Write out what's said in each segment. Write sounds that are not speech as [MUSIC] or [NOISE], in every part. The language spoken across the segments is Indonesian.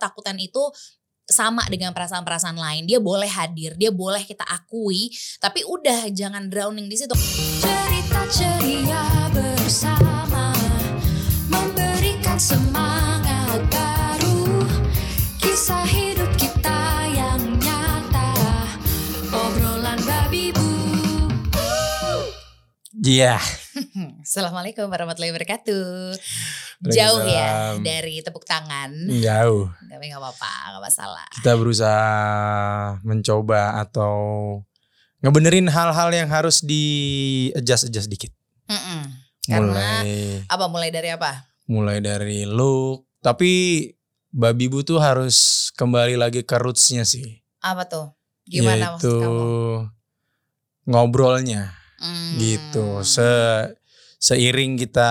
ketakutan itu sama dengan perasaan-perasaan lain. Dia boleh hadir, dia boleh kita akui, tapi udah jangan drowning di situ. Cerita ceria bersama Memberikan semangat baru Kisah hidup kita yang nyata Obrolan babi bu Iya. [LAUGHS] Assalamualaikum warahmatullahi wabarakatuh. Jauh ya dari tepuk tangan. Jauh. Tapi nggak apa-apa, nggak masalah. Kita berusaha mencoba atau ngebenerin hal-hal yang harus di adjust adjust dikit. Mm-mm. Karena Mulai apa? Mulai dari apa? mulai dari look, tapi babi bu tuh harus kembali lagi ke rootsnya sih. Apa tuh? Gimana Yaitu maksud kamu? ngobrolnya Hmm. gitu. Se seiring kita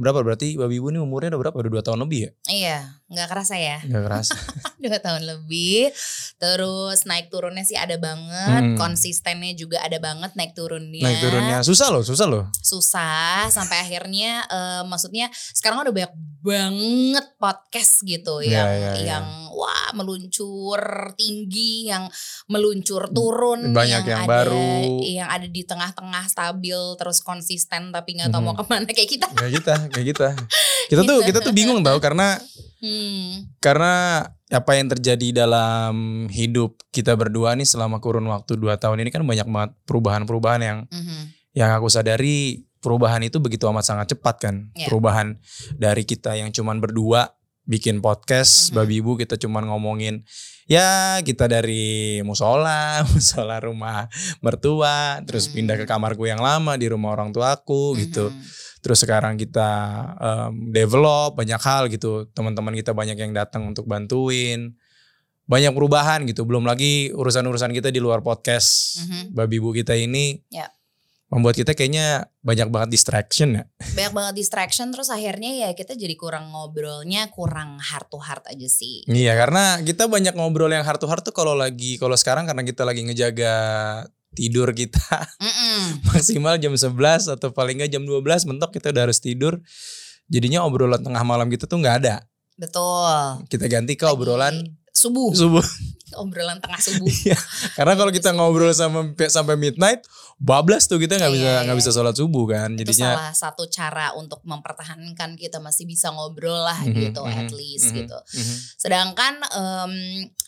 berapa berarti babi bu ini umurnya udah berapa? Udah dua tahun lebih ya? Iya, nggak kerasa ya. Gak kerasa. [LAUGHS] Dua tahun lebih. Terus naik turunnya sih ada banget. Hmm. Konsistennya juga ada banget naik turunnya. Naik turunnya susah loh, susah loh. susah sampai akhirnya eh, maksudnya sekarang udah banyak banget podcast gitu Iya, yang iya, iya. yang wah meluncur tinggi yang meluncur turun Banyak yang ada, baru. yang ada di tengah-tengah stabil terus konsisten tapi nggak tahu Mhm. mau ke mana kayak kita Kayak kita, kayak kita. [LAUGHS] Kita tuh Gitu. kita tuh bingung tau karena hmm. karena apa yang terjadi dalam hidup kita berdua nih selama kurun waktu 2 tahun ini kan banyak banget perubahan-perubahan yang mhm. yang aku sadari perubahan itu begitu amat sangat cepat kan. Iya. Perubahan dari kita yang cuman berdua bikin podcast Mhm. babi ibu kita cuman ngomongin ya kita dari musola, [LAUGHS] musola rumah mertua, terus Mhm. pindah ke kamarku yang lama di rumah orang tuaku gitu. Mhm. Terus sekarang kita em, develop banyak hal gitu. Teman-teman kita banyak yang datang untuk bantuin. Banyak perubahan gitu. Belum lagi urusan-urusan kita di luar podcast Mhm. babi bu kita ini. Ya. Membuat kita kayaknya banyak banget distraction ya. banyak banget distraction terus akhirnya ya kita jadi kurang ngobrolnya kurang heart to heart aja sih Iya karena kita banyak ngobrol yang heart to heart tuh kalau lagi kalau sekarang karena kita lagi ngejaga tidur kita [LAUGHS] maksimal jam 11 atau paling nggak jam 12 mentok kita udah harus tidur. Jadinya obrolan tengah malam kita tuh nggak ada. betul Kita ganti ke Lagi obrolan subuh subuh. Obrolan tengah [LAUGHS] subuh Iya. Karena kalau kita ngobrol sama sampai midnight, bablas tuh kita nggak bisa Iya, nggak iya. bisa sholat subuh kan. itu Jadinya salah satu cara untuk mempertahankan kita masih bisa ngobrol lah Mhm, gitu mhm, at least mhm, gitu mhm. sedangkan em,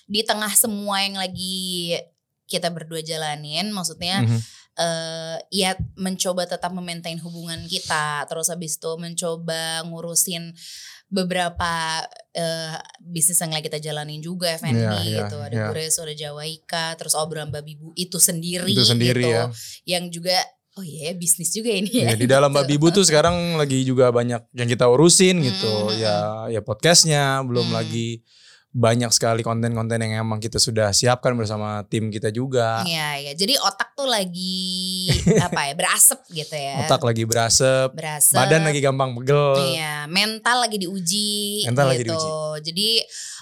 di tengah semua yang lagi kita berdua jalanin maksudnya Mhm. eh ya mencoba tetap memaintain hubungan kita terus habis itu mencoba ngurusin beberapa eh, bisnis yang lagi kita jalanin juga F&B Iya, iya, gitu ada iya. Gures ada Jawaika terus obrolan babi bu itu sendiri Itu sendiri gitu ya. yang juga oh iya bisnis juga ini Ya, ya di dalam gitu. Babi Bu tuh sekarang lagi juga banyak yang kita urusin gitu. Hmm, Ya ya podcastnya, belum Hmm. lagi banyak sekali konten-konten yang emang kita sudah siapkan bersama tim kita juga. Iya, iya. Jadi otak tuh lagi [LAUGHS] apa ya, berasap gitu ya. Otak lagi berasap, berasap. badan lagi gampang pegel. Iya, mental lagi diuji Mental lagi gitu. diuji. Jadi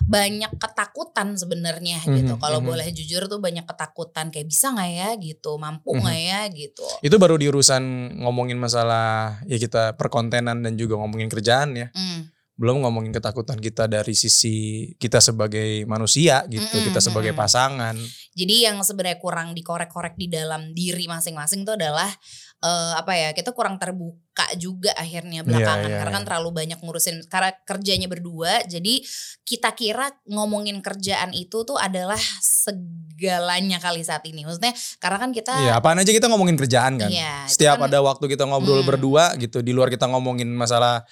banyak ketakutan sebenarnya gitu. Mhm, Kalau mhm. boleh jujur tuh banyak ketakutan kayak bisa nggak ya gitu, mampu Mhm. nggak ya gitu. Itu baru di urusan ngomongin masalah ya kita perkontenan dan juga ngomongin kerjaan ya. Mm. Belum ngomongin ketakutan kita dari sisi kita sebagai manusia gitu, Mm-mm, kita sebagai pasangan. Jadi yang sebenarnya kurang dikorek-korek di dalam diri masing-masing tuh adalah eh, apa ya? Kita kurang terbuka juga akhirnya belakangan iya, karena kan iya. terlalu banyak ngurusin karena kerjanya berdua. Jadi kita kira ngomongin kerjaan itu tuh adalah segalanya kali saat ini. Maksudnya karena kan kita Iya, apaan aja kita ngomongin kerjaan kan. Iya, itu Setiap kan- ada waktu kita ngobrol Hmm. berdua gitu, di luar kita ngomongin masalah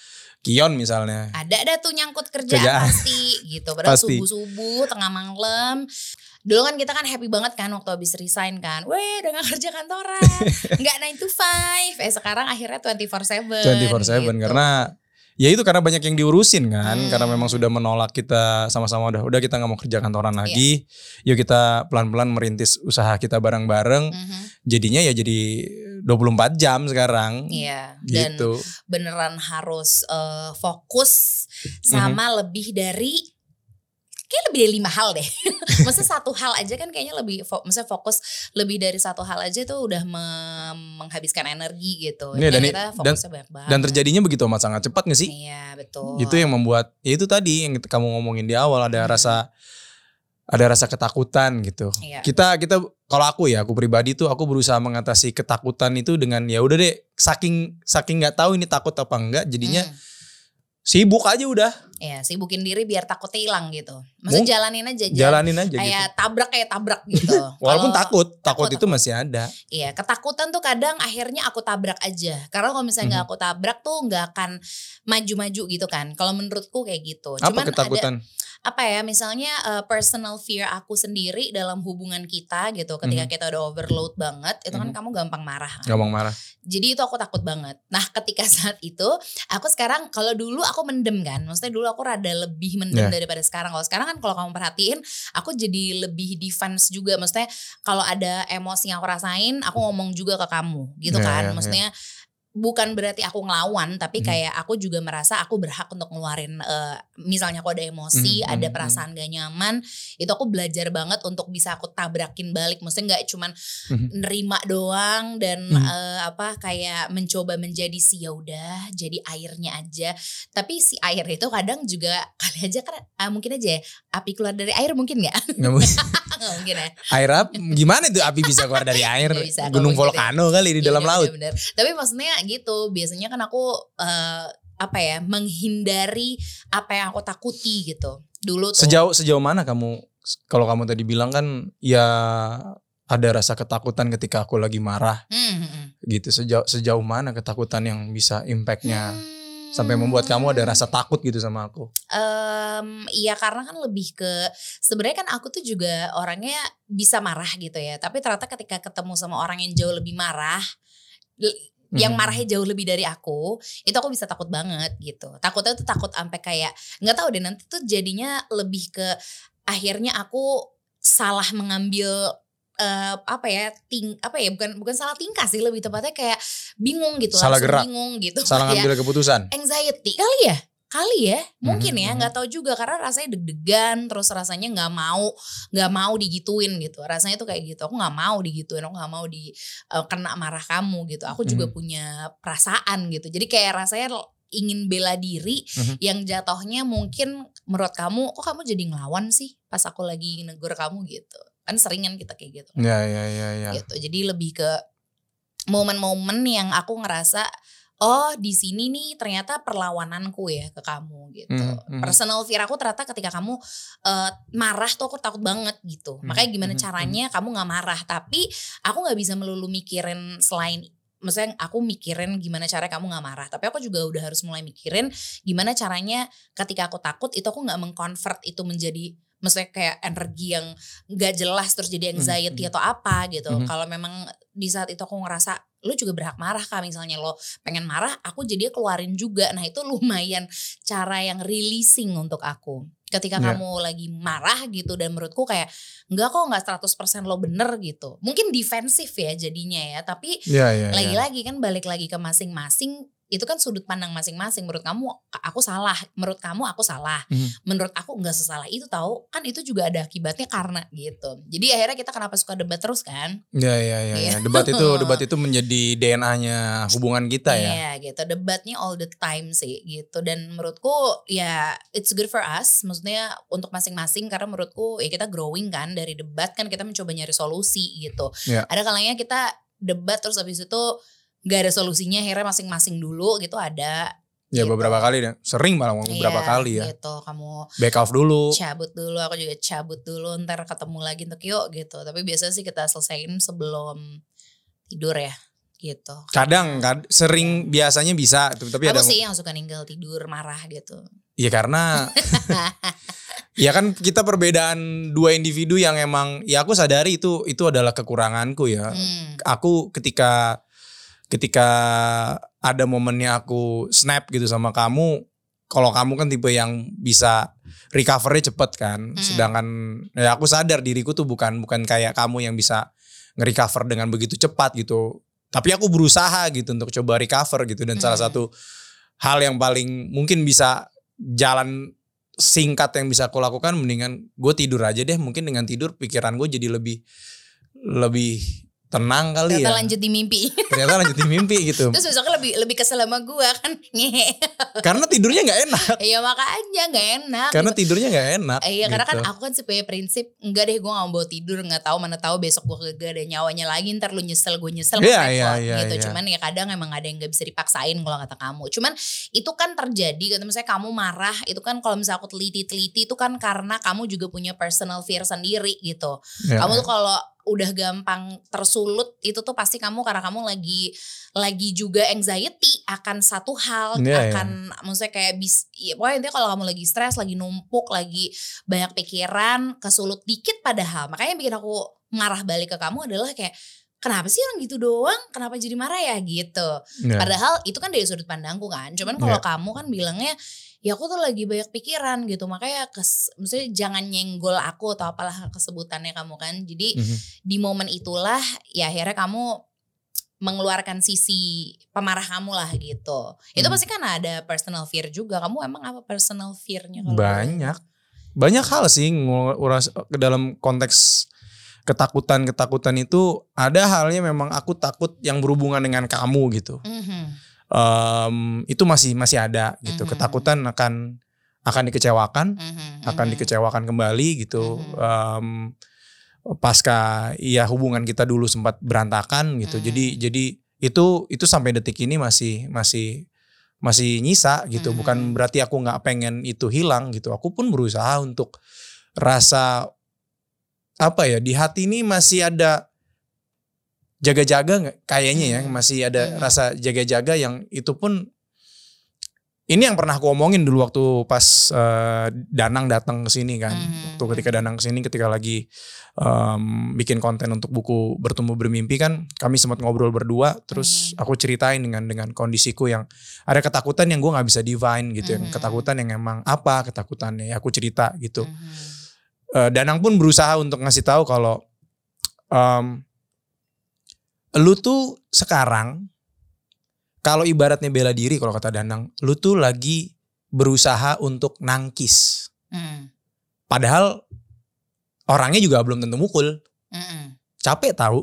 Kion misalnya. ada ada tuh nyangkut kerjaan, Kerjaan. pasti gitu. Padahal subuh-subuh tengah malam Dulu kan kita kan happy banget kan waktu habis resign kan. Weh udah gak kerja kantoran. [LAUGHS] Nggak 9 to 5. Eh sekarang akhirnya 24-7. 24/7 gitu. karena ya itu karena banyak yang diurusin kan Hmm. karena memang sudah menolak kita sama-sama udah udah kita nggak mau kerja kantoran Iya. lagi yuk kita pelan-pelan merintis usaha kita bareng-bareng Mhm, jadinya ya jadi 24 jam sekarang Iya. Dan gitu beneran harus eh, fokus Mhm. sama lebih dari kayak lebih dari lima hal deh. [LAUGHS] maksudnya satu hal aja kan kayaknya lebih fo- maksudnya fokus lebih dari satu hal aja tuh udah me- menghabiskan energi gitu. Iya, dan- kita fokusnya banyak banget. Dan terjadinya begitu amat sangat cepat gak sih? Iya betul. Itu yang membuat ya itu tadi yang kamu ngomongin di awal ada Hmm. rasa ada rasa ketakutan gitu. Iya. Kita kita kalau aku ya aku pribadi tuh aku berusaha mengatasi ketakutan itu dengan ya udah deh saking saking nggak tahu ini takut apa enggak jadinya Hmm. sibuk aja udah Iya, sibukin diri biar takutnya hilang gitu. Maksudnya jalanin aja. jalanin aja Kayak gitu. tabrak kayak tabrak gitu. [LAUGHS] Walaupun Kalau- takut, takut, takut, itu masih ada. Iya, ketakutan tuh kadang akhirnya aku tabrak aja. Karena kalau misalnya nggak Mhm. aku tabrak tuh nggak akan maju-maju gitu kan. Kalau menurutku kayak gitu. Apa Cuman ada ketakutan? Apa ya misalnya uh, personal fear aku sendiri dalam hubungan kita gitu ketika Mhm. kita udah overload banget itu kan Mhm. kamu gampang marah Gampang marah. jadi itu aku takut banget nah [LAUGHS] ketika saat itu aku sekarang kalau dulu aku mendem kan maksudnya dulu aku rada lebih mendem Yeah. daripada sekarang kalau sekarang kan kalau kamu perhatiin aku jadi lebih defense juga maksudnya kalau ada emosi yang aku rasain aku ngomong juga ke kamu gitu Yeah, kan yeah, maksudnya bukan berarti aku ngelawan tapi Mhm. kayak aku juga merasa aku berhak untuk ngeluarin eh, misalnya aku ada emosi Mhm, ada mhm, perasaan gak nyaman itu aku belajar banget untuk bisa aku tabrakin balik maksudnya nggak cuman Mhm. nerima doang dan Mhm. eh, apa kayak mencoba menjadi si ya udah jadi airnya aja tapi si air itu kadang juga [LAUGHS] kali aja kan ah, mungkin aja ya, api keluar dari air mungkin [LAUGHS] nggak [LAUGHS] Nggak mungkin. Ya air up gimana itu api bisa keluar dari air? Bisa, Gunung kalau mungkin volcano kali di Iya, dalam iya, laut. bener-bener. Tapi maksudnya gitu, biasanya kan aku eh, apa ya, menghindari apa yang aku takuti gitu. Dulu tuh. Sejauh sejauh mana kamu kalau kamu tadi bilang kan ya ada rasa ketakutan ketika aku lagi marah Hmm, hmm, hmm. gitu. Sejauh sejauh mana ketakutan yang bisa impactnya Hmm. sampai membuat kamu ada rasa takut gitu sama aku? Em, iya karena kan lebih ke sebenarnya kan aku tuh juga orangnya bisa marah gitu ya. Tapi ternyata ketika ketemu sama orang yang jauh lebih marah, l- yang Hmm. marahnya jauh lebih dari aku, itu aku bisa takut banget gitu. Takutnya tuh takut sampai kayak nggak tahu deh nanti tuh jadinya lebih ke akhirnya aku salah mengambil eh, apa ya ting apa ya bukan bukan salah tingkah sih lebih tepatnya kayak bingung gitu Salah gerak. bingung gitu Salah [LAUGHS] ngambil keputusan. anxiety kali ya kali ya mungkin ya mhm. nggak tahu juga karena rasanya deg-degan terus rasanya nggak mau nggak mau digituin gitu rasanya tuh kayak gitu aku nggak mau digituin aku nggak mau di eh, kena marah kamu gitu aku juga Mhm. punya perasaan gitu jadi kayak rasanya ingin bela diri Mhm. yang jatuhnya mungkin menurut kamu kok kamu jadi ngelawan sih pas aku lagi negur kamu gitu kan seringan kita kayak gitu Ya ya ya ya. gitu. Jadi lebih ke momen-momen yang aku ngerasa oh di sini nih ternyata perlawananku ya ke kamu gitu. Mhm, mhm. Personal fear aku ternyata ketika kamu eh, marah tuh aku takut banget gitu. Mhm, Makanya gimana mhm, caranya kamu nggak marah tapi aku nggak bisa melulu mikirin selain Maksudnya aku mikirin gimana cara kamu gak marah Tapi aku juga udah harus mulai mikirin Gimana caranya ketika aku takut Itu aku gak mengconvert itu menjadi Maksudnya kayak energi yang gak jelas Terus jadi anxiety Mhm. atau apa gitu Mhm. Kalau memang di saat itu aku ngerasa Lu juga berhak marah kak Misalnya lo pengen marah Aku jadi keluarin juga Nah itu lumayan cara yang releasing untuk aku Ketika Iya. kamu lagi marah gitu Dan menurutku kayak Enggak kok gak 100% lo bener gitu Mungkin defensif ya jadinya ya Tapi Ya ya. ya. lagi-lagi kan balik lagi ke masing-masing itu kan sudut pandang masing-masing menurut kamu aku salah menurut kamu aku salah Mhm. menurut aku nggak sesalah itu tahu kan itu juga ada akibatnya karena gitu jadi akhirnya kita kenapa suka debat terus kan Ya ya ya. Iya. ya. Debat itu [LAUGHS] debat itu menjadi DNA-nya hubungan kita ya. Iya gitu debatnya all the time sih gitu dan menurutku ya it's good for us maksudnya untuk masing-masing karena menurutku ya kita growing kan dari debat kan kita mencoba nyari solusi gitu Iya. ada kalanya kita debat terus habis itu gak ada solusinya akhirnya masing-masing dulu gitu ada Ya Gitu. beberapa kali deh. Sering malah beberapa Iya, kali ya. gitu kamu Back off dulu. cabut dulu aku juga cabut dulu ntar ketemu lagi untuk yuk gitu tapi biasanya sih kita selesaiin sebelum tidur ya gitu Kadang kad- sering biasanya bisa tapi aku ada sih yang suka ninggal tidur marah gitu Ya karena [LAUGHS] ya kan kita perbedaan dua individu yang emang ya aku sadari itu itu adalah kekuranganku ya. Hmm, Aku ketika ketika ada momennya aku snap gitu sama kamu, kalau kamu kan tipe yang bisa recovernya cepet kan. Hmm. Sedangkan ya aku sadar diriku tuh bukan bukan kayak kamu yang bisa nge-recover dengan begitu cepat gitu. Tapi aku berusaha gitu untuk coba recover gitu dan salah Hmm. satu hal yang paling mungkin bisa jalan singkat yang bisa aku lakukan mendingan gue tidur aja deh mungkin dengan tidur pikiran gue jadi lebih lebih tenang kali Ternyata ya lanjut di mimpi. ternyata lanjutin mimpi gitu [LAUGHS] Terus besoknya lebih lebih kesel sama gue kan. [LAUGHS] Karena tidurnya nggak enak Iya makanya gak enak. karena gitu. tidurnya nggak enak Iya karena kan gitu. aku kan sebagai prinsip enggak deh gue gak mau bawa tidur nggak tahu mana tahu besok gue gak ada nyawanya lagi ntar lu nyesel gue nyesel Iya, iya, iya, gitu iya. cuman ya kadang emang ada yang nggak bisa dipaksain kalau kata kamu cuman itu kan terjadi gitu misalnya kamu marah itu kan kalau misalnya aku teliti-teliti itu kan karena kamu juga punya personal fear sendiri gitu Ya. kamu tuh kalau udah gampang tersulut itu tuh pasti kamu karena kamu lagi lagi juga anxiety akan satu hal Iya, akan maksudnya kayak bis ya, pokoknya intinya kalau kamu lagi stres lagi numpuk lagi banyak pikiran kesulut dikit padahal makanya yang bikin aku marah balik ke kamu adalah kayak kenapa sih orang gitu doang kenapa jadi marah ya gitu Ya. Padahal itu kan dari sudut pandangku kan. Cuman kalau Iya. kamu kan bilangnya ya aku tuh lagi banyak pikiran gitu. Makanya kes, maksudnya jangan nyenggol aku atau apalah kesebutannya kamu kan. Jadi Mhm. di momen itulah ya akhirnya kamu mengeluarkan sisi pemarah kamu lah gitu. Itu Hmm. pasti kan ada personal fear juga. Kamu emang apa personal fear-nya kalau banyak banyak hal sih nguras ke dalam konteks ketakutan ketakutan itu ada halnya memang aku takut yang berhubungan dengan kamu gitu Mhm. Em, itu masih masih ada gitu Mhm. ketakutan akan akan dikecewakan Mhm. akan Mhm. dikecewakan kembali gitu Mhm. Em, pasca ya hubungan kita dulu sempat berantakan gitu Mhm. jadi jadi itu itu sampai detik ini masih masih masih nyisa gitu Mhm. bukan berarti aku nggak pengen itu hilang gitu aku pun berusaha untuk rasa apa ya di hati ini masih ada jaga-jaga kayaknya ya Mhm. masih ada Mhm. rasa jaga-jaga yang itu pun ini yang pernah aku omongin dulu waktu pas eh, Danang datang ke sini kan Mhm. waktu ketika Danang ke sini ketika lagi em, bikin konten untuk buku bertumbuh bermimpi kan kami sempat ngobrol berdua terus Mhm. aku ceritain dengan dengan kondisiku yang ada ketakutan yang gue nggak bisa divine gitu yang Mhm. ketakutan yang emang apa ketakutannya ya aku cerita gitu Mhm. Eh, Danang pun berusaha untuk ngasih tahu kalau em, lu tuh sekarang kalau ibaratnya bela diri kalau kata Danang, lu tuh lagi berusaha untuk nangkis. Mhm. Padahal orangnya juga belum tentu mukul. Mhm. Capek tahu.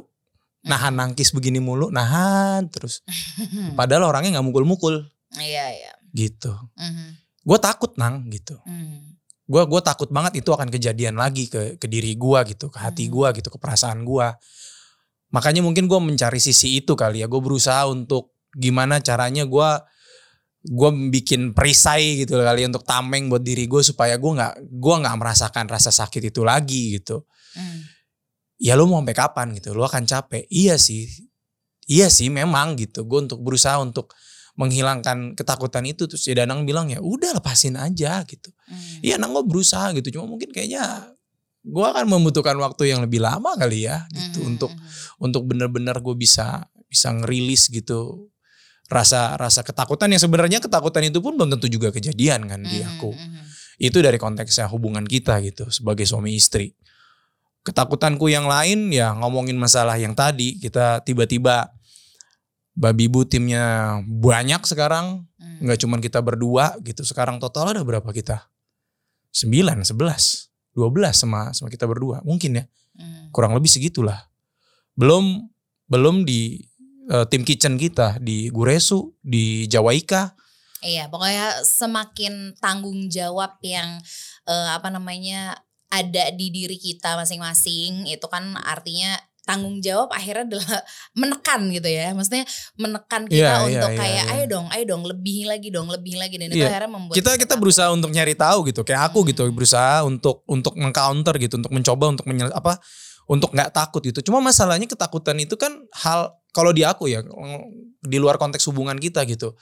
Nahan nangkis begini mulu, nahan terus. [LAUGHS] Padahal orangnya nggak mukul-mukul Iya iya. gitu. Mhm. Gue takut nang gitu. Mhm. Gue gua takut banget itu akan kejadian lagi ke ke diri gue gitu, ke hati Hmm. gue gitu, ke perasaan gue. Makanya mungkin gue mencari sisi itu kali ya. Gue berusaha untuk gimana caranya gue gue bikin perisai gitu kali ya, untuk tameng buat diri gue supaya gue nggak gua nggak merasakan rasa sakit itu lagi gitu. Mhm. Ya lu mau sampai kapan gitu? Lu akan capek. Iya sih, iya sih memang gitu. Gue untuk berusaha untuk menghilangkan ketakutan itu terus ya Danang bilang ya udah lepasin aja gitu. Mhm. Iya, nang gue berusaha gitu. Cuma mungkin kayaknya gue akan membutuhkan waktu yang lebih lama kali ya gitu Mhm, untuk untuk benar-benar gue bisa bisa ngerilis gitu rasa rasa ketakutan yang sebenarnya ketakutan itu pun belum tentu juga kejadian kan di Mhm, aku. mhm. Itu dari konteksnya hubungan kita gitu sebagai suami istri. Ketakutanku yang lain ya ngomongin masalah yang tadi kita tiba-tiba babi bu timnya banyak sekarang Mhm. nggak cuman kita berdua gitu sekarang total ada berapa kita 9, 11, 12 sama sama kita berdua. Mungkin ya. Mhm. kurang lebih segitulah. Belum belum di eh, tim kitchen kita. Di Guresu di Jawaika. Iya, pokoknya semakin tanggung jawab yang eh, apa namanya ada di diri kita masing-masing. Itu kan artinya tanggung jawab akhirnya adalah [LAUGHS] menekan gitu ya. Maksudnya menekan kita Iya, iya, untuk iya, kayak iya. ayo dong, ayo dong lebih lagi dong, lebih lagi dan itu Iya. akhirnya membuat kita kita berusaha untuk nyari tahu gitu kayak aku Hmm. gitu berusaha untuk untuk mengcounter gitu untuk mencoba untuk menyel, apa untuk nggak takut gitu cuma masalahnya ketakutan itu kan hal kalau di aku ya di luar konteks hubungan kita gitu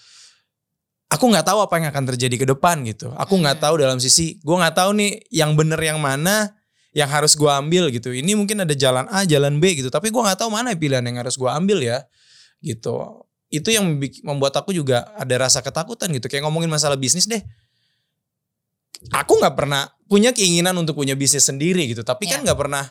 aku nggak tahu apa yang akan terjadi ke depan gitu aku nggak Hmm. tahu dalam sisi gue nggak tahu nih yang bener yang mana yang harus gue ambil gitu. Ini mungkin ada jalan A jalan B gitu. Tapi gue nggak tahu mana pilihan yang harus gue ambil ya gitu. Itu yang membuat aku juga ada rasa ketakutan gitu. Kayak ngomongin masalah bisnis deh. Aku nggak pernah punya keinginan untuk punya bisnis sendiri gitu. Tapi kan Iya. nggak pernah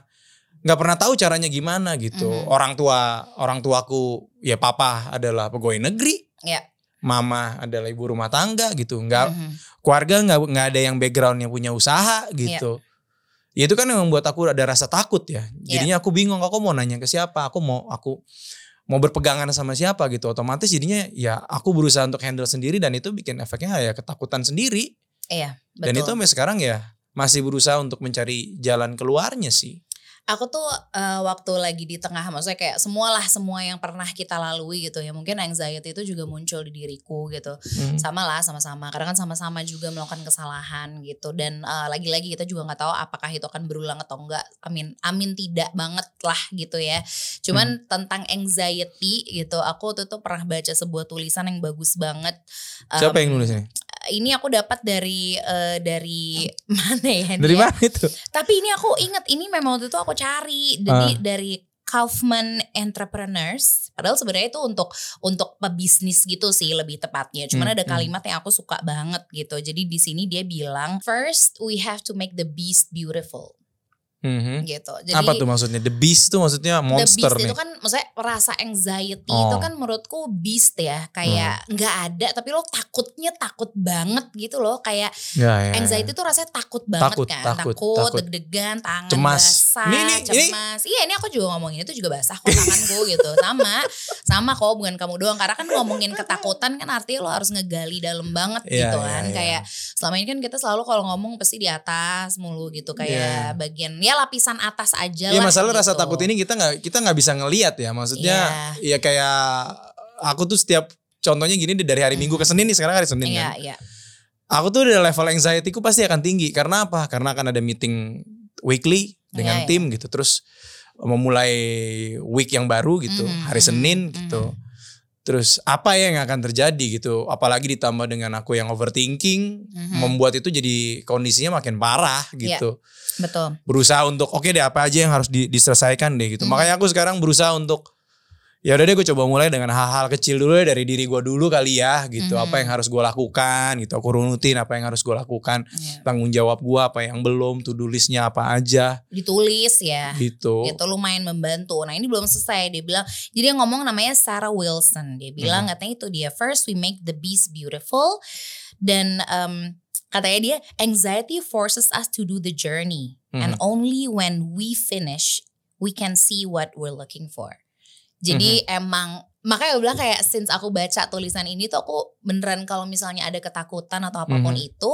nggak pernah tahu caranya gimana gitu. Mhm. orang tua orang tuaku ya papa adalah pegawai negeri. Ya. mama adalah ibu rumah tangga gitu. Nggak Mhm. keluarga nggak nggak ada yang backgroundnya punya usaha gitu ya itu kan yang membuat aku ada rasa takut ya. Iya. jadinya aku bingung aku mau nanya ke siapa? Aku mau aku mau berpegangan sama siapa gitu. Otomatis jadinya ya aku berusaha untuk handle sendiri dan itu bikin efeknya ya ketakutan sendiri. Iya, dan itu betul. sampai sekarang ya masih berusaha untuk mencari jalan keluarnya sih Aku tuh eh, waktu lagi di tengah maksudnya kayak semualah semua yang pernah kita lalui gitu ya. Mungkin anxiety itu juga muncul di diriku gitu. Hmm. Sama lah sama-sama. Karena kan sama-sama juga melakukan kesalahan gitu. Dan eh, lagi-lagi kita juga nggak tahu apakah itu akan berulang atau enggak. Amin amin tidak banget lah gitu ya. Cuman tentang anxiety gitu. Aku tuh tuh pernah baca sebuah tulisan yang bagus banget. siapa yang nulis ini aku dapat dari eh, dari [LAUGHS] mana ya? dari dia? mana itu Tapi ini aku inget ini memang waktu itu aku cari jadi dari Kaufman Entrepreneurs. Padahal sebenarnya itu untuk untuk pebisnis gitu sih lebih tepatnya. Cuman Hmm, ada hmm. kalimat yang aku suka banget gitu. Jadi di sini dia bilang, first we have to make the beast beautiful Mhm. gitu. Jadi apa tuh maksudnya the beast tuh maksudnya monster the beast nih itu kan maksudnya rasa anxiety Oh. itu kan menurutku beast ya kayak Hmm. nggak ada tapi lo takutnya takut banget gitu loh kayak ya, ya, ya. anxiety itu rasanya takut banget Takut, kan takut, takut, takut. deg-degan tangan Cemas. basah Ini- ini- ini- cemas iya ini aku juga ngomongin itu juga basah kok tanganku gitu sama sama kok bukan kamu doang karena kan ngomongin ketakutan kan artinya lo harus ngegali dalam banget Iya, gitu iya, kan iya. kayak selama ini kan kita selalu kalau ngomong pasti di atas mulu gitu kayak Iya. bagian ya lapisan atas aja lah masalah rasa gitu. takut ini kita nggak kita nggak bisa ngelihat ya. Maksudnya ya kayak aku tuh setiap contohnya gini deh, dari hari Minggu ke Senin nih sekarang hari Senin iya kan. iya. Aku tuh udah level anxiety ku pasti akan tinggi. Karena apa? Karena akan ada meeting weekly dengan Iya, tim gitu. Terus memulai week yang baru gitu. Mhm, hari mhm, Senin mhm. gitu terus apa ya yang akan terjadi gitu apalagi ditambah dengan aku yang overthinking Mhm. membuat itu jadi kondisinya makin parah Iya. gitu betul berusaha untuk oke deh apa aja yang harus di- diselesaikan deh gitu. Mhm. Makanya aku sekarang berusaha untuk ya udah deh gue coba mulai dengan hal-hal kecil dulu deh dari diri gue dulu kali ya gitu. Mhm. Apa yang harus gue lakukan gitu. Aku runutin apa yang harus gue lakukan. Iya. Tanggung jawab gue apa yang belum, to do listnya apa aja ditulis ya gitu. itu lumayan membantu. Nah ini belum selesai dia bilang. Jadi yang ngomong namanya Sarah Wilson. Dia bilang Mhm. katanya itu dia first we make the beast beautiful dan em, katanya dia anxiety forces us to do the journey and Mhm. only when we finish we can see what we're looking for. Jadi Mhm. emang makanya gue bilang kayak since aku baca tulisan ini tuh aku beneran kalau misalnya ada ketakutan atau apa pun Mhm. itu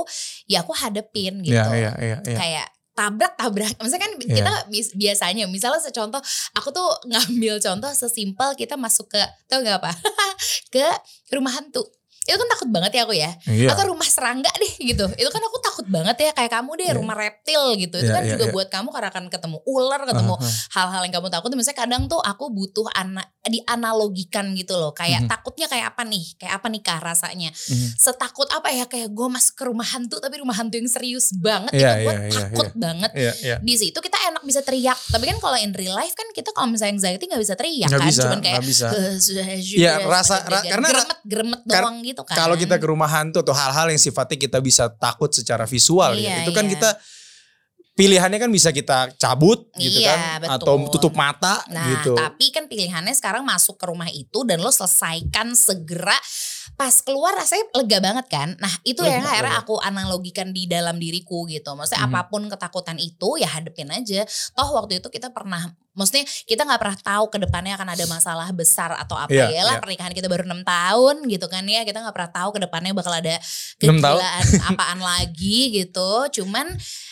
ya aku hadepin gitu Iya, iya, iya, iya. kayak tabrak tabrak maksudnya kan Iya. kita biasanya misalnya secontoh aku tuh ngambil contoh sesimpel kita masuk ke tau gak apa [LAUGHS] ke rumah hantu itu kan takut banget ya aku ya. Iya. atau rumah serangga deh gitu. Itu kan aku takut banget ya kayak kamu deh Iya. rumah reptil gitu. Itu Iya, kan iya, juga iya. buat kamu karena akan ketemu ular ketemu hal-hal yang kamu takut. Misalnya kadang tuh aku butuh ana dianalogikan gitu loh. Kayak Mhm. takutnya kayak apa nih? Kayak apa nih kak rasanya? Mhm. setakut apa ya? Kayak gue masuk ke rumah hantu tapi rumah hantu yang serius banget Iya, itu gue iya, takut banget. Iya, iya. di situ kita enak bisa teriak. Tapi kan kalau in real life kan kita kalau misalnya anxiety nggak bisa teriak Nggak kan? bisa, cuman kayak nggak bisa. Iya, rasa- ra- karena gremet kar- doang gitu kan Kalau kita ke rumah hantu atau hal-hal yang sifatnya kita bisa takut secara visual gitu. Iya, Itu kan iya. kita pilihannya kan bisa kita cabut gitu Iya, kan betul. atau tutup mata Nah, gitu. tapi kan pilihannya sekarang masuk ke rumah itu dan lo selesaikan segera pas keluar rasanya lega banget kan. Nah, itu Lega, yang akhirnya lega. aku analogikan di dalam diriku gitu. Maksudnya Mhm. apa pun ketakutan itu ya hadepin aja. Toh waktu itu kita pernah maksudnya kita nggak pernah tahu ke depannya akan ada masalah besar atau apa Iya, ya lah iya. pernikahan kita baru enam tahun gitu kan ya kita nggak pernah tahu ke depannya bakal ada kegilaan apaan lagi gitu cuman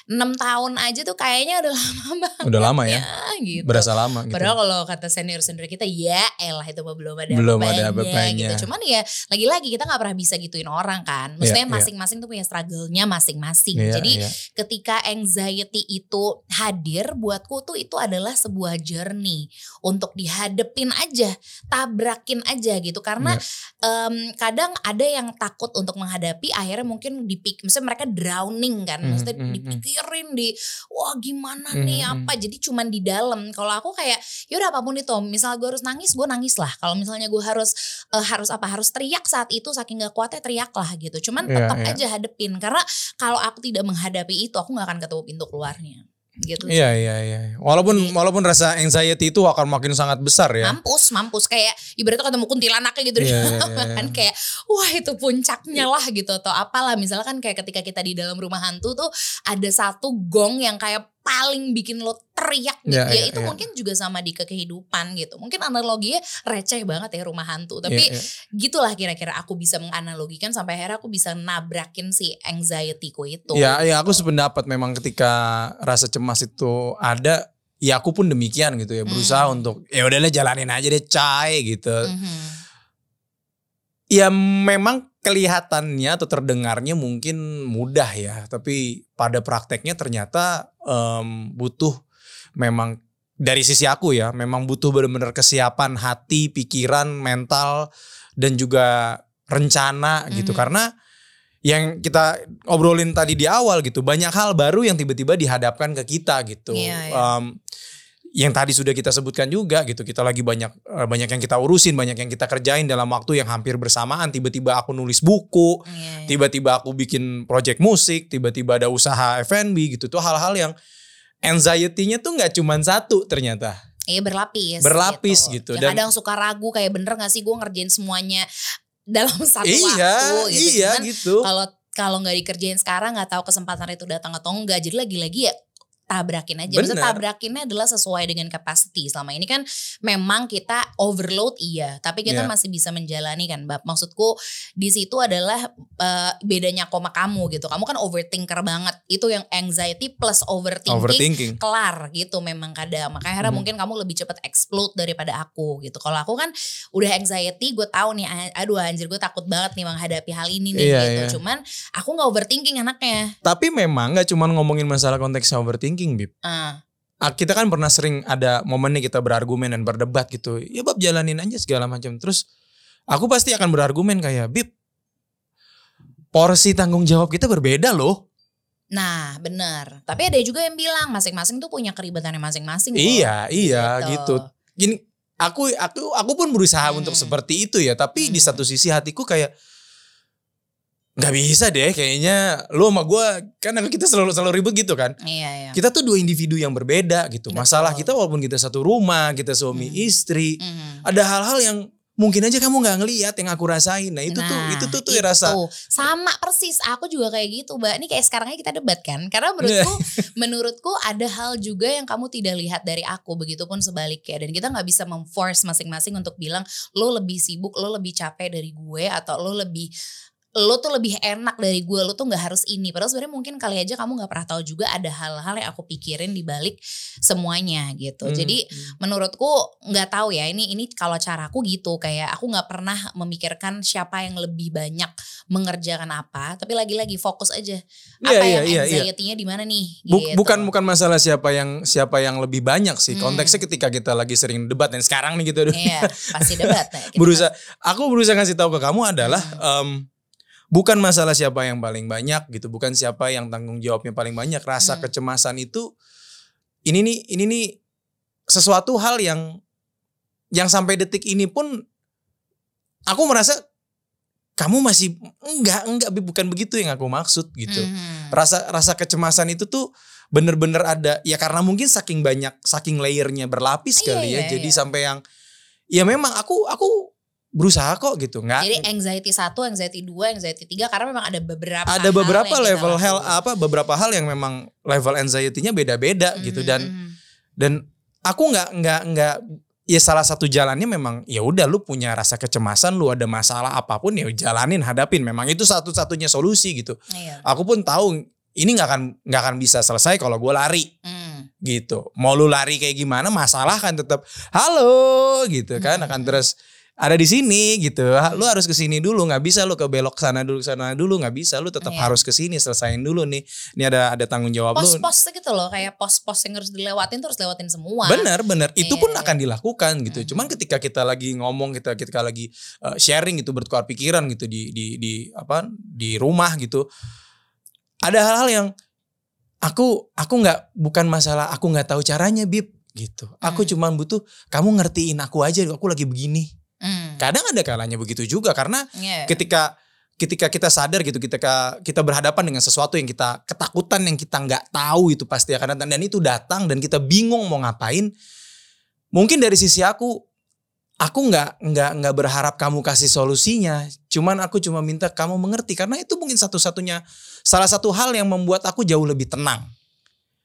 enam tahun aja tuh kayaknya udah [LAUGHS] lama banget Udah lama ya. gitu Berasa lama gitu. Padahal kalau kata senior-senior kita ya elah itu belum ada Belum ada apa-apanya. gitu. Cuman ya lagi-lagi kita nggak pernah bisa gituin orang kan. Maksudnya Iya, iya. masing-masing tuh punya struggle-nya masing-masing. Iya, Jadi iya. ketika anxiety itu hadir buatku tuh itu adalah sebuah journey untuk dihadepin aja, tabrakin aja gitu. Karena Iya. em, kadang ada yang takut untuk menghadapi akhirnya mungkin dipik, misalnya mereka drowning kan, Hmm, maksudnya hmm. dipikirin di wah gimana Hmm, nih hmm. apa, jadi cuman di dalam. Kalau aku kayak yaudah apa pun itu, misal gue harus nangis, gue nangis lah. Kalau misalnya gue harus eh, harus apa, harus teriak saat itu saking gak kuatnya teriak lah gitu. Cuman Iya, tetap iya. aja hadepin karena kalau aku tidak menghadapi itu, aku nggak akan ketemu pintu keluarnya. gitu. Iya iya iya. Walaupun Jadi- walaupun rasa anxiety itu akan makin sangat besar ya. Mampus, mampus kayak ibaratnya ketemu kuntilanaknya gitu iya, dalam, iya. kan kayak wah itu puncaknya lah gitu atau apalah misalnya kan kayak ketika kita di dalam rumah hantu tuh ada satu gong yang kayak paling bikin lo teriak gitu Iya, ya iya, itu iya. mungkin juga sama di ke kehidupan gitu mungkin analoginya receh banget ya rumah hantu tapi Iya, iya. gitulah kira-kira aku bisa menganalogikan sampai akhirnya aku bisa nabrakin si anxiety-ku itu Ya, ya aku sependapat memang ketika rasa cemas itu ada, ya aku pun demikian gitu ya, berusaha Hmm. untuk ya udahlah jalanin aja deh cai gitu. Mhm. Ya memang kelihatannya atau terdengarnya mungkin mudah ya, tapi pada prakteknya ternyata em, butuh memang dari sisi aku ya, memang butuh benar-benar kesiapan hati, pikiran, mental dan juga rencana gitu Mhm. karena yang kita obrolin tadi di awal gitu, banyak hal baru yang tiba-tiba dihadapkan ke kita gitu. Iya, iya. Em, yang tadi sudah kita sebutkan juga gitu kita lagi banyak eh, banyak yang kita urusin banyak yang kita kerjain dalam waktu yang hampir bersamaan tiba-tiba aku nulis buku Iya, iya. tiba-tiba aku bikin project musik tiba-tiba ada usaha F&B gitu tuh hal-hal yang anxiety-nya tuh nggak cuman satu ternyata Iya berlapis. Berlapis gitu, Yang dan- kadang suka ragu kayak bener gak sih gue ngerjain semuanya dalam [LAUGHS] satu iya waktu gitu. iya Cuman gitu kalau kalau nggak dikerjain sekarang nggak tahu kesempatan itu datang atau enggak. Jadi lagi-lagi ya tabrakin aja. Maksudnya Bener. tabrakinnya adalah sesuai dengan capacity. Selama ini kan memang kita overload iya, tapi kita Iya. masih bisa menjalani kan, Bab. Maksudku di situ adalah eh, bedanya koma kamu gitu. Kamu kan overthinker banget. Itu yang anxiety plus overthinking overthinking kelar gitu memang kadang makanya akhirnya Hmm. mungkin kamu lebih cepat explode daripada aku gitu kalau aku kan udah anxiety gue tahu nih aduh anjir gue takut banget nih menghadapi hal ini nih Iya, gitu iya. cuman aku nggak overthinking anaknya tapi memang nggak cuman ngomongin masalah konteksnya overthinking bib ah Ah, kita kan pernah sering ada momennya kita berargumen dan berdebat gitu. Ya bab jalanin aja segala macam. Terus aku pasti akan berargumen kayak Bib, porsi tanggung jawab kita berbeda loh. nah bener tapi ada juga yang bilang masing-masing tuh punya keribetannya masing-masing. Iya, iya gitu. Gini, aku aku aku pun berusaha Hmm. untuk seperti itu ya. Tapi di Hmm. satu sisi hatiku kayak nggak bisa deh kayaknya lu sama gue kan kita selalu selalu ribut gitu kan iya iya kita tuh dua individu yang berbeda gitu Betul. masalah kita walaupun kita satu rumah kita suami Hmm. istri Mhm. ada hal-hal yang mungkin aja kamu nggak ngelihat yang aku rasain. Nah itu tuh Nah, itu tuh tuh rasa itu. sama persis aku juga kayak gitu mbak ini kayak sekarang aja kita debat kan karena menurutku [LAUGHS] menurutku ada hal juga yang kamu tidak lihat dari aku begitupun sebaliknya dan kita nggak bisa memforce masing-masing untuk bilang lo lebih sibuk lo lebih capek dari gue atau lo lebih lo tuh lebih enak dari gue lo tuh nggak harus ini padahal sebenarnya mungkin kali aja kamu nggak pernah tahu juga ada hal-hal yang aku pikirin di balik semuanya gitu Hmm, jadi hmm. menurutku nggak tahu ya ini ini kalau caraku gitu kayak aku nggak pernah memikirkan siapa yang lebih banyak mengerjakan apa tapi lagi-lagi fokus aja Iya, apa iya, yang iya, iya. anxiety-nya di mana nih Bu- gitu. bukan bukan masalah siapa yang siapa yang lebih banyak sih. Hmm. Konteksnya ketika kita lagi sering debat dan sekarang nih gitu iya pasti debat nah, [LAUGHS] berusaha aku berusaha ngasih tahu ke kamu adalah Hmm. em, bukan masalah siapa yang paling banyak gitu, bukan siapa yang tanggung jawabnya paling banyak. Rasa Hmm. kecemasan itu ini nih ini nih sesuatu hal yang yang sampai detik ini pun aku merasa kamu masih enggak enggak bukan begitu yang aku maksud gitu. Mhm. Rasa rasa kecemasan itu tuh bener-bener ada ya karena mungkin saking banyak saking layernya berlapis Iya, kali ya. iya, Jadi iya. sampai yang ya memang aku aku berusaha kok gitu nggak jadi anxiety satu, anxiety dua, anxiety tiga karena memang ada beberapa ada hal beberapa kita level hell lakuin. apa beberapa hal yang memang level anxiety-nya beda-beda gitu Mhm, dan mhm. dan aku nggak nggak nggak ya salah satu jalannya memang ya udah lu punya rasa kecemasan lu ada masalah apa pun ya jalanin hadapin memang itu satu-satunya solusi gitu Iya. aku pun tahu ini nggak akan nggak akan bisa selesai kalau gue lari Hmm. gitu mau lu lari kayak gimana masalah kan tetap halo gitu kan Hmm. akan terus ada di sini gitu lu harus ke sini dulu nggak bisa lu ke belok sana dulu sana dulu nggak bisa lu tetap Iya. harus ke sini selesaiin dulu nih ini ada ada tanggung jawab lu Pos-pos gitu loh kayak pos-pos yang harus dilewatin tuh harus lewatin semua. Bener bener itu pun iya. akan dilakukan gitu. Mhm. Cuman ketika kita lagi ngomong kita ketika lagi uh, sharing gitu bertukar pikiran gitu di di di apa di rumah gitu. Ada hal-hal yang aku aku nggak bukan masalah aku nggak tahu caranya bib gitu. Aku Hmm. cuman butuh kamu ngertiin aku aja aku lagi begini. Hmm. Kadang ada kalanya begitu juga karena Iya. ketika ketika kita sadar gitu ketika kita berhadapan dengan sesuatu yang kita ketakutan yang kita nggak tahu itu pasti akan datang dan itu datang dan kita bingung mau ngapain mungkin dari sisi aku aku nggak nggak nggak berharap kamu kasih solusinya cuman aku cuma minta kamu mengerti karena itu mungkin satu-satunya salah satu hal yang membuat aku jauh lebih tenang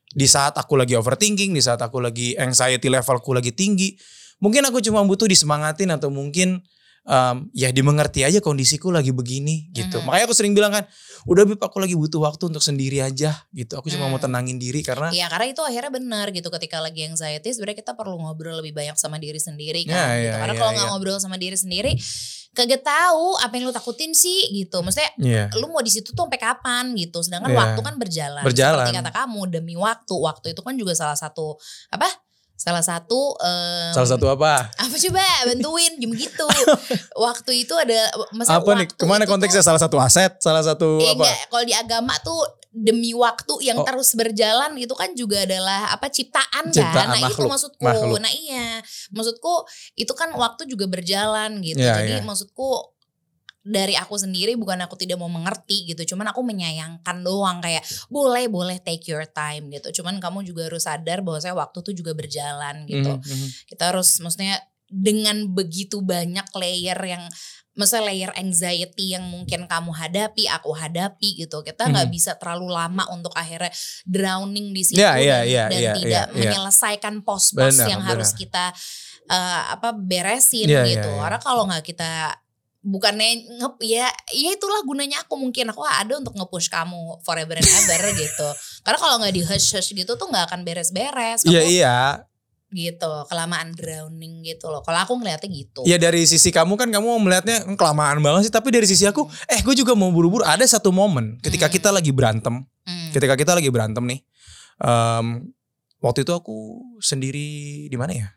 di saat aku lagi overthinking di saat aku lagi anxiety levelku lagi tinggi mungkin aku cuma butuh disemangatin atau mungkin um, ya dimengerti aja kondisiku lagi begini gitu. Mhm. Makanya aku sering bilang kan, udah Bib aku lagi butuh waktu untuk sendiri aja gitu. Aku cuma mau Hmm. tenangin diri karena Iya karena itu akhirnya benar gitu ketika lagi anxiety sebenarnya kita perlu ngobrol lebih banyak sama diri sendiri Ya, kan gitu. ya, Karena ya, kalau nggak ya. ngobrol sama diri sendiri kagak tahu apa yang lu takutin sih gitu. Maksudnya Iya. lu mau di situ tuh sampai kapan gitu. Sedangkan Iya. waktu kan berjalan. Berjalan. Seperti kata kamu demi waktu. Waktu itu kan juga salah satu apa? Salah satu em, Salah satu apa? apa coba bantuin jam gitu. [LAUGHS] waktu itu ada masa apa nih? Ke mana itu konteksnya? tuh- Salah satu aset, salah satu Eh, apa? enggak, kalau di agama tuh demi waktu yang Oh. terus berjalan itu kan juga adalah apa ciptaan, Ciptaan, kan. Nah, itu makhluk, maksudku. makhluk. Nah, iya. Maksudku itu kan waktu juga berjalan gitu. Iya, Jadi iya. maksudku dari aku sendiri bukan aku tidak mau mengerti gitu. Cuman aku menyayangkan doang kayak boleh boleh take your time gitu. Cuman kamu juga harus sadar bahwa saya waktu tuh juga berjalan gitu Mhm, mhm. kita harus maksudnya dengan begitu banyak layer yang maksudnya layer anxiety yang mungkin kamu hadapi, aku hadapi gitu. Kita nggak Mhm. bisa terlalu lama untuk akhirnya drowning di situ iya, dan, iya, dan iya, tidak iya, iya. menyelesaikan pos-pos yang harus benar. kita eh, apa beresin Iya, iya, gitu. iya. Karena kalau nggak kita bukannya ngep ya ya itulah gunanya aku mungkin aku ada untuk nge-push kamu forever and ever [LAUGHS] gitu karena kalau nggak di hush hush gitu tuh nggak akan beres-beres Iya, Kamu iya. gitu kelamaan drowning gitu loh kalau aku ngeliatnya gitu Ya dari sisi kamu kan kamu melihatnya "Hmm, kelamaan banget sih, tapi dari sisi aku, eh gue juga mau buru-buru. Ada satu momen ketika Hmm. kita lagi berantem, Hmm. ketika kita lagi berantem nih. em, waktu itu aku sendiri di mana ya?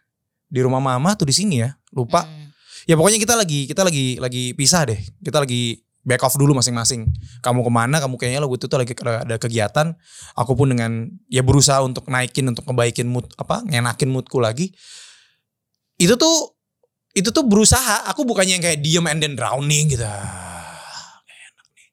Di rumah mama tuh di sini ya, lupa. Hmm. Ya pokoknya kita lagi kita lagi lagi pisah deh. Kita lagi back off dulu masing-masing. Kamu ke mana? Kamu kayaknya lo itu tuh lagi ada kegiatan. Aku pun dengan ya berusaha untuk naikin untuk ngebaikin mood apa ngenakin moodku lagi. Itu tuh itu tuh berusaha. Aku bukannya yang kayak diem and then drowning gitu. Ah, nih, enak nih.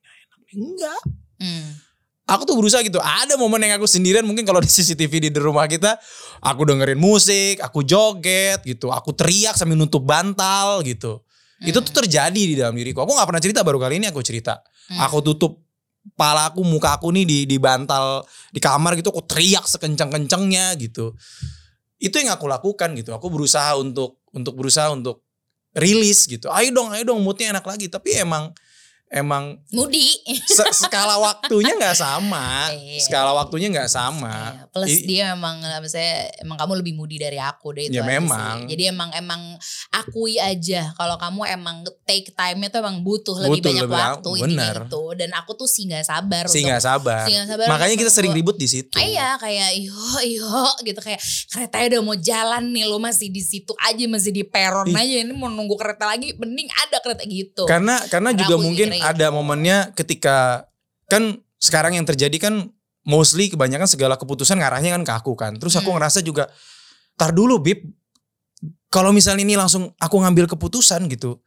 Enggak. Hmm. Aku tuh berusaha gitu. Ada momen yang aku sendirian mungkin kalau di CCTV di rumah kita, aku dengerin musik, aku joget gitu, aku teriak sambil nutup bantal gitu. Itu tuh terjadi di dalam diriku. Aku nggak pernah cerita baru kali ini aku cerita. Hmm. Aku tutup kepala aku, muka aku nih di di bantal di kamar gitu, aku teriak sekencang-kencangnya gitu. Itu yang aku lakukan gitu. Aku berusaha untuk untuk berusaha untuk rilis gitu. Ayo dong, ayo dong moodnya enak lagi. Tapi emang emang Moody. se- skala waktunya nggak sama. Iya. Skala waktunya nggak sama. Iya, Plus I- dia emang saya emang kamu lebih moody dari aku deh itu Ya, sih. memang. Jadi emang emang akui aja kalau kamu emang take time itu emang butuh lebih Butuh banyak lebih waktu benar. itu dan aku tuh sih nggak sabar sih nggak sabar. nggak sabar Makanya kita sering ribut di situ. Iya kayak yo yo gitu kayak keretanya udah mau jalan nih lo masih di situ aja masih di peron aja ini mau nunggu kereta lagi mending ada kereta gitu. Karena karena Karena juga mungkin ada momennya ketika kan sekarang yang terjadi kan mostly kebanyakan segala keputusan ngarahnya kan ke aku kan. Terus aku Hmm. ngerasa juga tar dulu Bib. Kalau misalnya ini langsung aku ngambil keputusan gitu.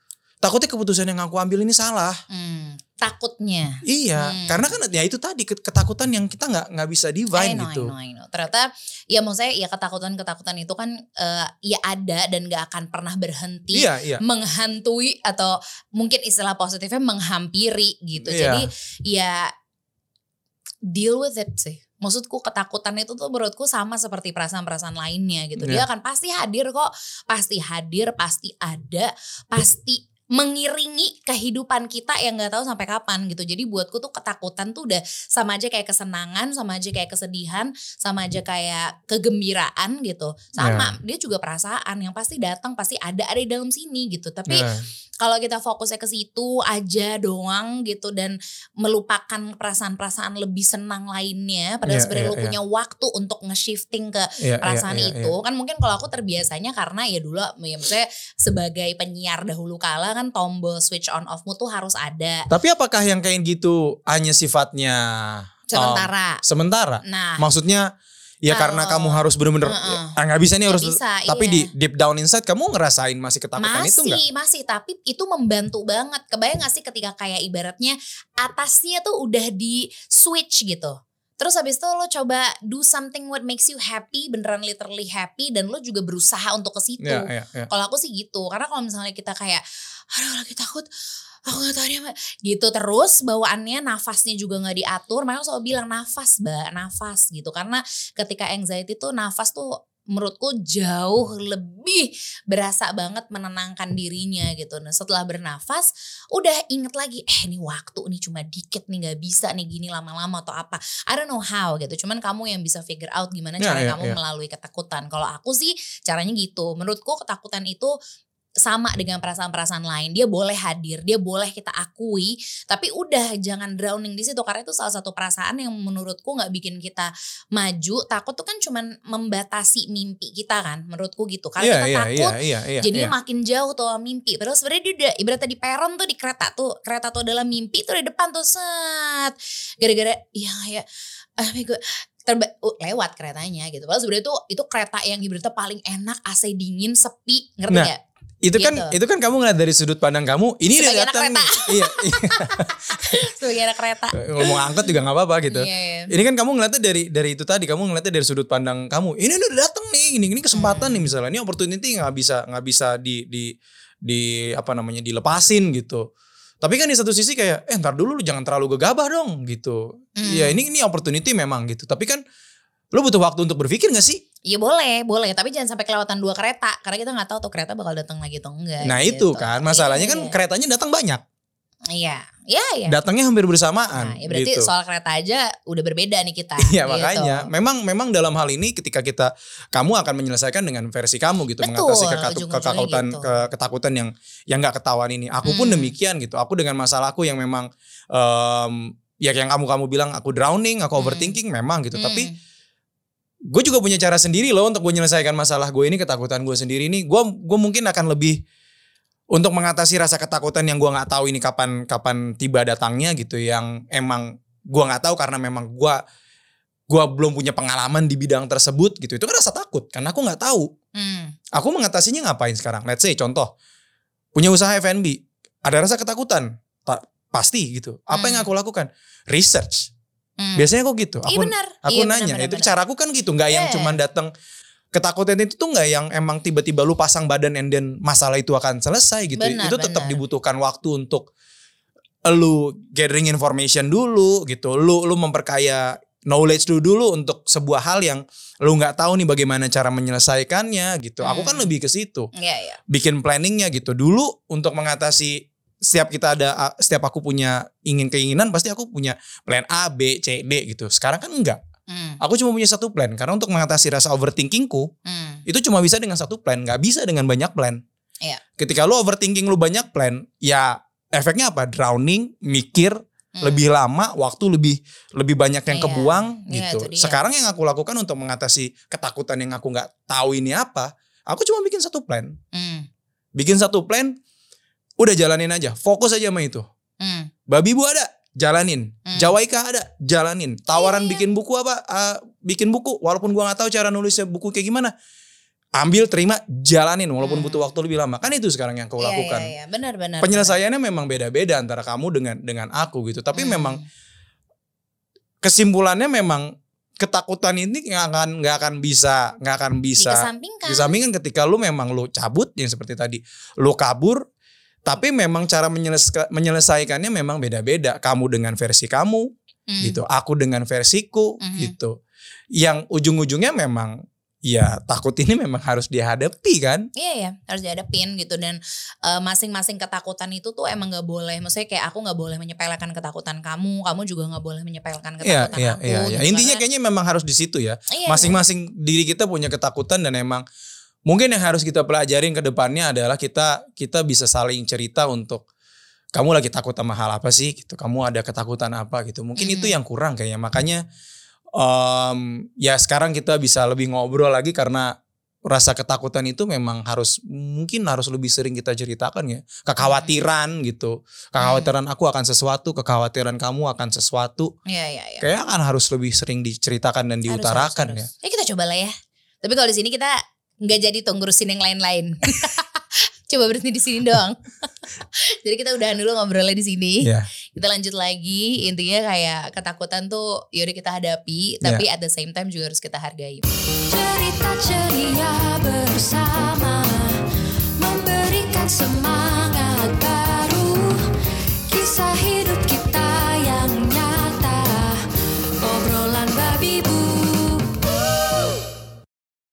Takutnya keputusan yang aku ambil ini salah. Hmm, takutnya. Iya, Hmm. karena kan ya itu tadi ket- ketakutan yang kita nggak nggak bisa I divine know, gitu. I know, I know. Ternyata ya mau saya ya ketakutan-ketakutan itu kan eh, ya ada dan gak akan pernah berhenti Iya, iya. menghantui atau mungkin istilah positifnya menghampiri gitu. Iya. Jadi ya deal with it sih. Maksudku ketakutan itu tuh menurutku sama seperti perasaan-perasaan lainnya gitu. Dia Iya. akan pasti hadir kok, pasti hadir, pasti ada, pasti mengiringi kehidupan kita yang nggak tahu sampai kapan gitu. Jadi buatku tuh ketakutan tuh udah sama aja kayak kesenangan, sama aja kayak kesedihan, sama aja kayak kegembiraan gitu. Sama dia juga perasaan yang pasti datang, pasti ada ada di dalam sini gitu. Tapi Nah, kalau kita fokusnya ke situ aja doang gitu dan melupakan perasaan-perasaan lebih senang lainnya padahal Iya, sebenarnya iya, lu iya. punya waktu untuk nge-shifting ke iya, iya, perasaan iya, itu iya. kan mungkin kalau aku terbiasanya karena ya dulu ya maksudnya sebagai penyiar dahulu kala kan tombol switch on off-mu tuh harus ada. Tapi apakah yang kayak gitu hanya sifatnya um, sementara? Sementara? nah. Maksudnya ya karena Kalau- kamu harus bener-bener Heeh. ah nggak bisa nih harus bisa, tapi iya. di deep down inside kamu ngerasain masih ketakutan masih itu enggak masih tapi itu membantu banget. Kebayang gak sih ketika kayak ibaratnya atasnya tuh udah di switch gitu. Terus habis itu lo coba do something what makes you happy beneran literally happy dan lo juga berusaha untuk ke situ. Ya ya ya. Kalau aku sih gitu. Karena kalau misalnya kita kayak aduh lagi takut aku gak tahu dia apa." gitu terus bawaannya nafasnya juga nggak diatur makanya selalu bilang nafas mbak nafas gitu karena ketika anxiety tuh nafas tuh menurutku jauh lebih berasa banget menenangkan dirinya gitu. Nah setelah bernafas udah inget lagi eh ini waktu nih cuma dikit nih nggak bisa nih gini lama-lama atau apa. I don't know how gitu. Cuman kamu yang bisa figure out gimana Ya, cara ya, kamu ya. melalui ketakutan. Kalau aku sih caranya gitu. Menurutku ketakutan itu sama dengan perasaan-perasaan lain. Dia boleh hadir, dia boleh kita akui, tapi udah jangan drowning di situ karena itu salah satu perasaan yang menurutku nggak bikin kita maju. Takut tuh kan cuman membatasi mimpi kita kan, menurutku gitu. Karena iya kita iya takut, iya iya iya jadinya iya. makin jauh tuh mimpi. Terus sebenarnya dia udah ibaratnya di peron tuh di kereta tuh, kereta tuh adalah mimpi tuh di depan tuh set. Gara-gara ya ya, ah gue terba uh, lewat keretanya gitu. Padahal sebenarnya tuh itu kereta yang ibaratnya paling enak, AC dingin, sepi, ngerti Nah, nggak? Itu kan gitu. itu kan kamu ngeliat dari sudut pandang kamu ini udah datang [LAUGHS] iya, iya. [LAUGHS] Sebagai anak kereta. ngomong angkot juga nggak apa-apa gitu Iya, iya. ini kan kamu ngeliatnya dari dari itu tadi kamu ngeliatnya dari sudut pandang kamu ini udah datang nih ini ini kesempatan Hmm. nih misalnya ini opportunity nggak bisa nggak bisa di di di apa namanya dilepasin gitu tapi kan di satu sisi kayak eh ntar dulu lu jangan terlalu gegabah dong gitu Hmm. Iya ini ini opportunity memang gitu tapi kan lu butuh waktu untuk berpikir gak sih Iya boleh, boleh. Tapi jangan sampai kelewatan dua kereta. Karena kita nggak tahu tuh kereta bakal datang lagi atau enggak. nah gitu. itu kan masalahnya kan Iya. keretanya datang banyak Iya, iya, iya. datangnya hampir bersamaan Nah, ya berarti gitu. soal kereta aja udah berbeda nih kita. [LAUGHS] Iya gitu. makanya memang memang dalam hal ini ketika kita kamu akan menyelesaikan dengan versi kamu gitu Betul, mengatasi kekatu- ketakutan gitu. ke- ketakutan yang yang nggak ketahuan ini. Aku pun Hmm. demikian gitu. Aku dengan masalahku yang memang em, ya yang kamu kamu bilang aku drowning, aku Hmm. overthinking memang gitu. Hmm. Tapi gue juga punya cara sendiri loh untuk gue menyelesaikan masalah gue ini ketakutan gue sendiri ini. Gue gue mungkin akan lebih untuk mengatasi rasa ketakutan yang gue nggak tahu ini kapan kapan tiba datangnya gitu yang emang gue nggak tahu karena memang gue gua belum punya pengalaman di bidang tersebut gitu. Itu kan rasa takut karena aku nggak tahu. Hmm. aku mengatasinya ngapain sekarang? Let's say contoh punya usaha F&B ada rasa ketakutan? Ta- pasti gitu. Apa yang Hmm. aku lakukan? Research Hmm. biasanya kok gitu Iya aku benar. aku Iya, nanya benar, itu benar, caraku kan gitu nggak yang Yeah. cuman datang ketakutan itu tuh nggak yang emang tiba-tiba lu pasang badan and then masalah itu akan selesai gitu Benar, itu tetap dibutuhkan waktu untuk lu gathering information dulu gitu lu lu memperkaya knowledge lu dulu untuk sebuah hal yang lu nggak tahu nih bagaimana cara menyelesaikannya gitu aku kan Hmm. lebih ke situ Iya, iya. bikin planningnya gitu dulu untuk mengatasi setiap kita ada setiap aku punya ingin keinginan pasti aku punya plan A B C D gitu sekarang kan enggak Hmm. Aku cuma punya satu plan karena untuk mengatasi rasa overthinkingku Hmm. itu cuma bisa dengan satu plan, nggak bisa dengan banyak plan. Iya. Ketika lu overthinking lu banyak plan, ya efeknya apa? Drowning, mikir Hmm. lebih lama, waktu lebih lebih banyak yang Iya. kebuang Iya, gitu. Sekarang yang aku lakukan untuk mengatasi ketakutan yang aku nggak tahu ini apa, aku cuma bikin satu plan. Hmm. Bikin satu plan, udah jalanin aja, fokus aja sama itu. Hmm. Babi bu ada, jalanin. Hmm. Jawaika ada, jalanin. Tawaran Iya. bikin buku apa? Ah, bikin buku, walaupun gua nggak tahu cara nulisnya buku kayak gimana. Ambil, terima, jalanin, walaupun Hmm. butuh waktu lebih lama. Kan itu sekarang yang kau Iya, lakukan. Iya, iya. Benar, benar. Penyelesaiannya memang beda-beda antara kamu dengan dengan aku gitu. Tapi Hmm. memang kesimpulannya memang ketakutan ini nggak akan nggak akan bisa nggak akan bisa dikesampingkan. disampingkan ketika lu memang lu cabut yang seperti tadi lu kabur tapi memang cara menyelesa- menyelesaikannya memang beda-beda kamu dengan versi kamu Hmm. gitu aku dengan versiku Mhm. gitu yang ujung-ujungnya memang ya takut ini memang harus dihadapi kan Iya ya harus dihadapin gitu dan eh, masing-masing ketakutan itu tuh emang nggak boleh. Maksudnya kayak aku nggak boleh menyepelekan ketakutan kamu, kamu juga nggak boleh menyepelekan Iya ketakutan iya aku. iya iya. gitu. intinya kayaknya memang harus di situ ya Iya, masing-masing diri kita punya ketakutan dan emang mungkin yang harus kita pelajarin ke depannya adalah kita kita bisa saling cerita untuk kamu lagi takut sama hal apa sih? Gitu. Kamu ada ketakutan apa? Gitu. Mungkin itu Mhm. yang kurang kayaknya. Makanya em, ya sekarang kita bisa lebih ngobrol lagi karena rasa ketakutan itu memang harus mungkin harus lebih sering kita ceritakan ya. Kekhawatiran gitu. Kekhawatiran aku akan sesuatu kekhawatiran kamu akan sesuatu. Iya iya iya. kayak akan harus lebih sering diceritakan dan Harus, diutarakan harus, ya. Harus. Ya kita kita coba lah ya. Tapi kalau di sini kita nggak jadi tuh ngurusin yang lain-lain. [LAUGHS] coba berhenti di sini doang. [LAUGHS] jadi kita udahan dulu ngobrolnya di sini. Iya. Kita lanjut lagi. Intinya kayak ketakutan tuh yaudah kita hadapi, tapi at the same time juga harus kita hargai. Cerita ceria bersama Memberikan semangat